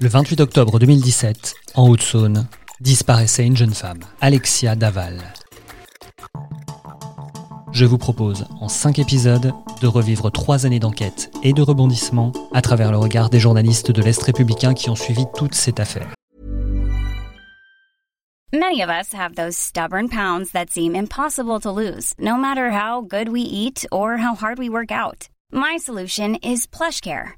Le 28 octobre 2017, en Haute-Saône, disparaissait une jeune femme, Alexia Daval. Je vous propose, en cinq épisodes, de revivre trois années d'enquête et de rebondissement à travers le regard des journalistes de l'Est républicain qui ont suivi toute cette affaire. Many of us have those stubborn pounds that impossible to lose, no matter how good we eat or how hard we work out. My solution is PlushCare.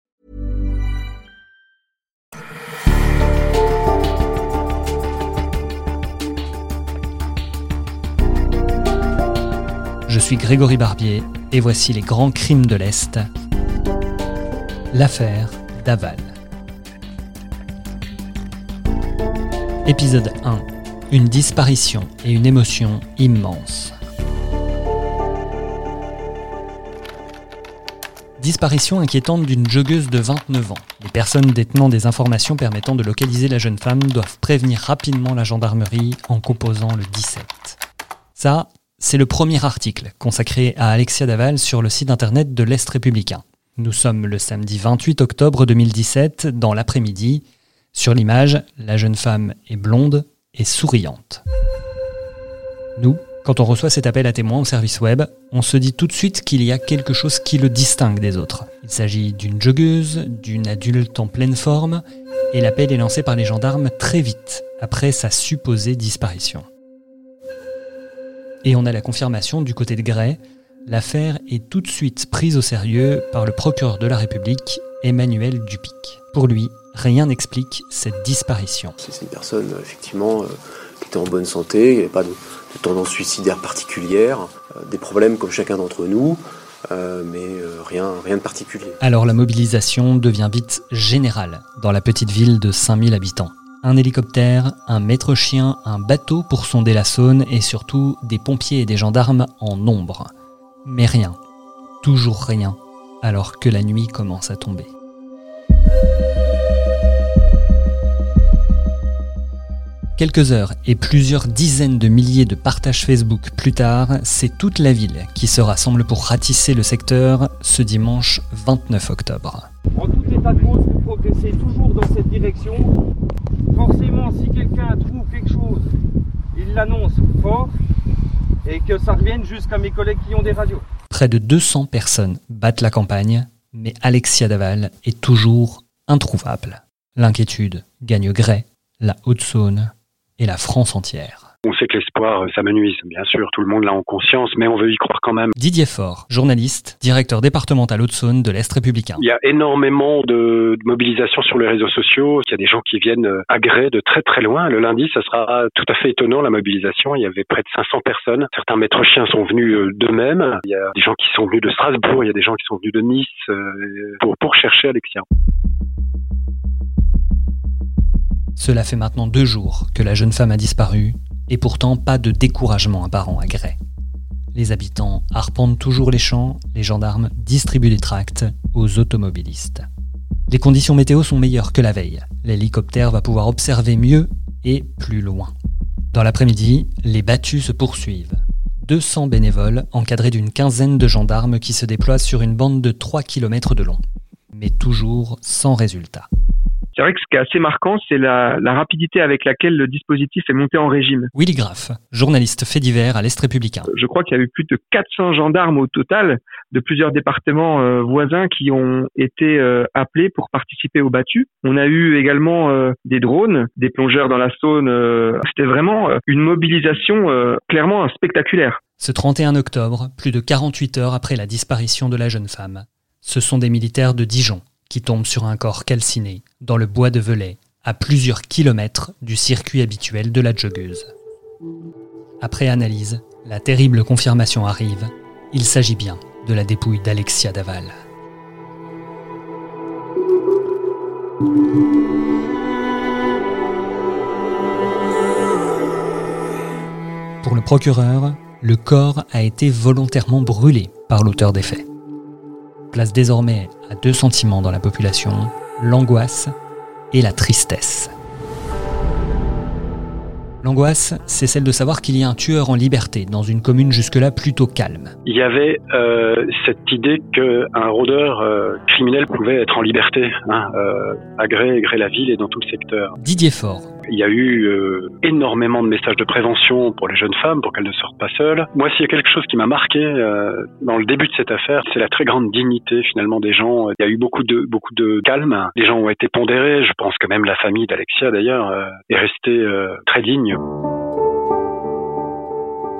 Je suis Grégory Barbier et voici les grands crimes de l'Est. L'affaire Daval. Épisode 1. Une disparition et une émotion immense. Disparition inquiétante d'une joggeuse de 29 ans. Les personnes détenant des informations permettant de localiser la jeune femme doivent prévenir rapidement la gendarmerie en composant le 17. Ça, c'est le premier article consacré à Alexia Daval sur le site internet de l'Est républicain. Nous sommes le samedi 28 octobre 2017, dans l'après-midi. Sur l'image, la jeune femme est blonde et souriante. Nous, quand on reçoit cet appel à témoins au service web, on se dit tout de suite qu'il y a quelque chose qui le distingue des autres. Il s'agit d'une joggeuse, d'une adulte en pleine forme, et l'appel est lancé par les gendarmes très vite, après sa supposée disparition. Et on a la confirmation du côté de Gray, l'affaire est tout de suite prise au sérieux par le procureur de la République, Emmanuel Dupic. Pour lui, rien n'explique cette disparition. C'est une personne, effectivement, euh, qui était en bonne santé, il n'y avait pas de, de tendance suicidaire particulière, euh, des problèmes comme chacun d'entre nous, euh, mais rien, rien de particulier. Alors la mobilisation devient vite générale dans la petite ville de 5000 habitants. Un hélicoptère, un maître chien, un bateau pour sonder la Saône et surtout des pompiers et des gendarmes en nombre. Mais rien, toujours rien, alors que la nuit commence à tomber. Quelques heures et plusieurs dizaines de milliers de partages Facebook plus tard, c'est toute la ville qui se rassemble pour ratisser le secteur ce dimanche 29 octobre. En tout état de cause, vous progressez toujours dans cette direction. Forcément, si quelqu'un trouve quelque chose, il l'annonce fort et que ça revienne jusqu'à mes collègues qui ont des radios. Près de 200 personnes battent la campagne, mais Alexia Daval est toujours introuvable. L'inquiétude gagne Gray, la Haute-Saône et la France entière. On sait que l'espoir, ça menuise, bien sûr, tout le monde l'a en conscience, mais on veut y croire quand même. Didier Faure, journaliste, directeur départemental Haute-Saône de l'Est républicain. Il y a énormément de, mobilisation sur les réseaux sociaux. Il y a des gens qui viennent à Grès de très très loin. Le lundi, ça sera tout à fait étonnant la mobilisation. Il y avait près de 500 personnes. Certains maîtres chiens sont venus euh, d'eux-mêmes. Il y a des gens qui sont venus de Strasbourg. Il y a des gens qui sont venus de Nice euh, pour, pour chercher Alexia. Cela fait maintenant deux jours que la jeune femme a disparu, et pourtant pas de découragement apparent à Grès. Les habitants arpentent toujours les champs, les gendarmes distribuent des tracts aux automobilistes. Les conditions météo sont meilleures que la veille. L'hélicoptère va pouvoir observer mieux et plus loin. Dans l'après-midi, les battus se poursuivent. 200 bénévoles encadrés d'une quinzaine de gendarmes qui se déploient sur une bande de 3 km de long. Mais toujours sans résultat. C'est vrai que ce qui est assez marquant, c'est la, la, rapidité avec laquelle le dispositif est monté en régime. Willy Graff, journaliste fait divers à l'Est républicain. Je crois qu'il y a eu plus de 400 gendarmes au total de plusieurs départements euh, voisins qui ont été euh, appelés pour participer au battu. On a eu également euh, des drones, des plongeurs dans la Saône. C'était vraiment une mobilisation clairement spectaculaire. Ce 31 octobre, plus de 48 heures après la disparition de la jeune femme, ce sont des militaires de Dijon qui tombe sur un corps calciné dans le bois de Velay, à plusieurs kilomètres du circuit habituel de la joggeuse. Après analyse, la terrible confirmation arrive. Il s'agit bien de la dépouille d'Alexia Daval. Pour le procureur, le corps a été volontairement brûlé par l'auteur des faits. Place désormais à deux sentiments dans la population, l'angoisse et la tristesse. L'angoisse, c'est celle de savoir qu'il y a un tueur en liberté dans une commune jusque-là plutôt calme. Il y avait euh, cette idée qu'un rôdeur euh, criminel pouvait être en liberté, hein, euh, à gré, gré la ville et dans tout le secteur. Didier Faure, Il y a eu euh, énormément de messages de prévention pour les jeunes femmes, pour qu'elles ne sortent pas seules. Moi, s'il y a quelque chose qui m'a marqué euh, dans le début de cette affaire, c'est la très grande dignité finalement des gens. Il y a eu beaucoup de calme. Les gens ont été pondérés. Je pense que même la famille d'Alexia d'ailleurs euh, est restée très digne.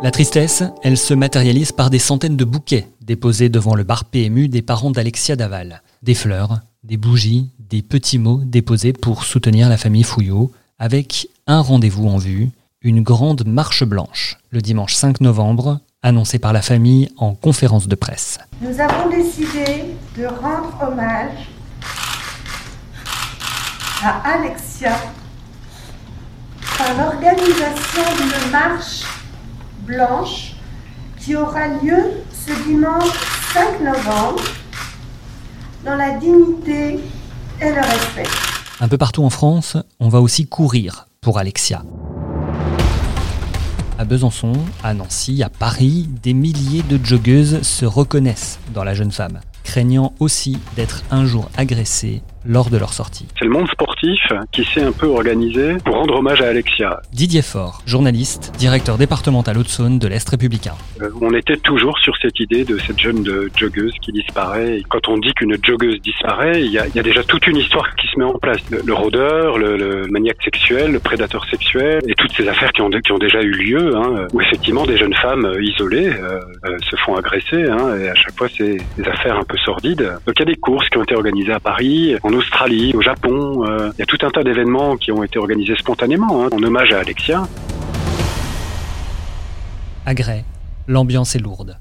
La tristesse, elle se matérialise par des centaines de bouquets déposés devant le bar PMU des parents d'Alexia Daval. Des fleurs, des bougies, des petits mots déposés pour soutenir la famille Fouillot, avec un rendez-vous en vue, une grande marche blanche, le dimanche 5 novembre, annoncée par la famille en conférence de presse. Nous avons décidé de rendre hommage à Alexia par l'organisation d'une marche blanche qui aura lieu ce dimanche 5 novembre dans la dignité et le respect. Un peu partout en France, on va aussi courir pour Alexia. À Besançon, à Nancy, à Paris, des milliers de joggeuses se reconnaissent dans la jeune femme, craignant aussi d'être un jour agressées lors de leur sortie. C'est le monde sportif qui s'est un peu organisé pour rendre hommage à Alexia. Didier Faure, journaliste, directeur départemental Haute-Saône de l'Est républicain. Euh, On était toujours sur cette idée de cette jeune de joggeuse qui disparaît. Et quand on dit qu'une joggeuse disparaît, il y, a, il y a déjà toute une histoire qui se met en place. Le, le rôdeur, le, le maniaque sexuel, le prédateur sexuel, et toutes ces affaires qui ont, qui ont déjà eu lieu, hein, où effectivement des jeunes femmes euh, isolées euh, euh, se font agresser, hein, et à chaque fois c'est des affaires un peu sordides. Donc il y a des courses qui ont été organisées à Paris, en Australie, au Japon. euh, il y a tout un tas d'événements qui ont été organisés spontanément, hein, en hommage à Alexia. À Grès, l'ambiance est lourde.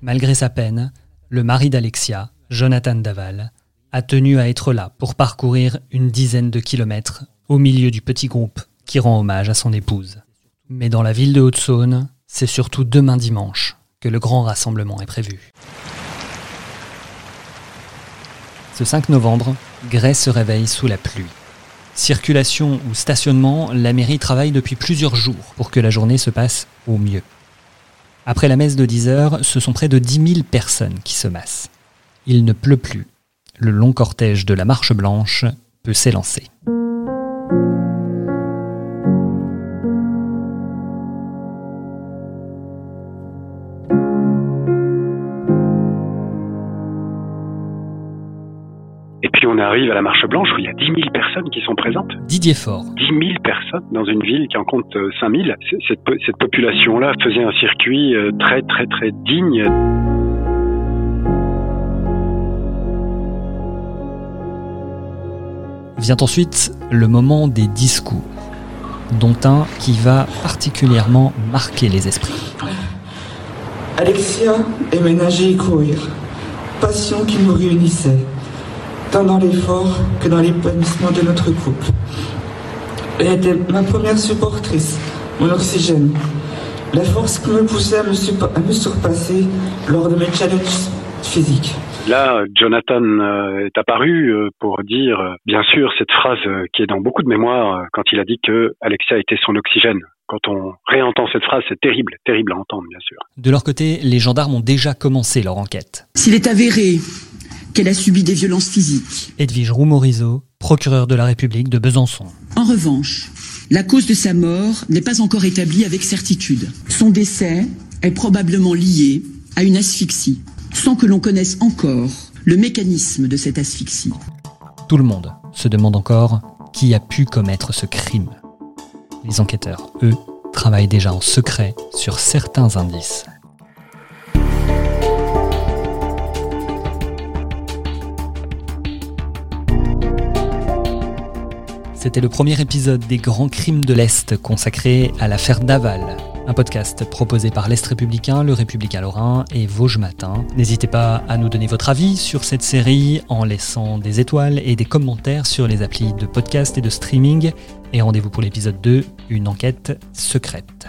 Malgré sa peine, le mari d'Alexia, Jonathan Daval, a tenu à être là pour parcourir une dizaine de kilomètres au milieu du petit groupe qui rend hommage à son épouse. Mais dans la ville de Haute-Saône, c'est surtout demain dimanche que le grand rassemblement est prévu. Ce 5 novembre, Grès se réveille sous la pluie. Circulation ou stationnement, la mairie travaille depuis plusieurs jours pour que la journée se passe au mieux. Après la messe de 10 heures, ce sont près de 10 000 personnes qui se massent. Il ne pleut plus. Le long cortège de la Marche Blanche peut s'élancer. Et puis on arrive à la Marche Blanche où il y a 10 000 personnes qui sont présentes. Didier Faure, 10 000 personnes dans une ville qui en compte euh, 5 000. C- Cette, po- cette population-là faisait un circuit euh, très très très digne. Vient ensuite le moment des discours, dont un qui va particulièrement marquer les esprits. Alexia aimait nager et courir, passion qui nous réunissait, tant dans l'effort que dans l'épanouissement de notre couple. Elle était ma première supportrice, mon oxygène, la force qui me poussait à me, à me surpasser lors de mes challenges physiques. Là, Jonathan euh, est apparu euh, pour dire, euh, bien sûr, cette phrase qui est dans beaucoup de mémoires quand il a dit que Alexia était son oxygène. Quand on réentend cette phrase, c'est terrible, terrible à entendre, bien sûr. De leur côté, les gendarmes ont déjà commencé leur enquête. S'il est avéré qu'elle a subi des violences physiques, Edwige Roumorizo, procureur de la République de Besançon. en revanche, la cause de sa mort n'est pas encore établie avec certitude. Son décès est probablement lié à une asphyxie, sans que l'on connaisse encore le mécanisme de cette asphyxie. Tout le monde se demande encore qui a pu commettre ce crime. Les enquêteurs, eux, travaillent déjà en secret sur certains indices. C'était le premier épisode des Grands Crimes de l'Est consacré à l'affaire Daval, un podcast proposé par l'Est républicain, le Républicain Lorrain et Vosges Matin. N'hésitez pas à nous donner votre avis sur cette série en laissant des étoiles et des commentaires sur les applis de podcast et de streaming. Et rendez-vous pour l'épisode 2, une enquête secrète.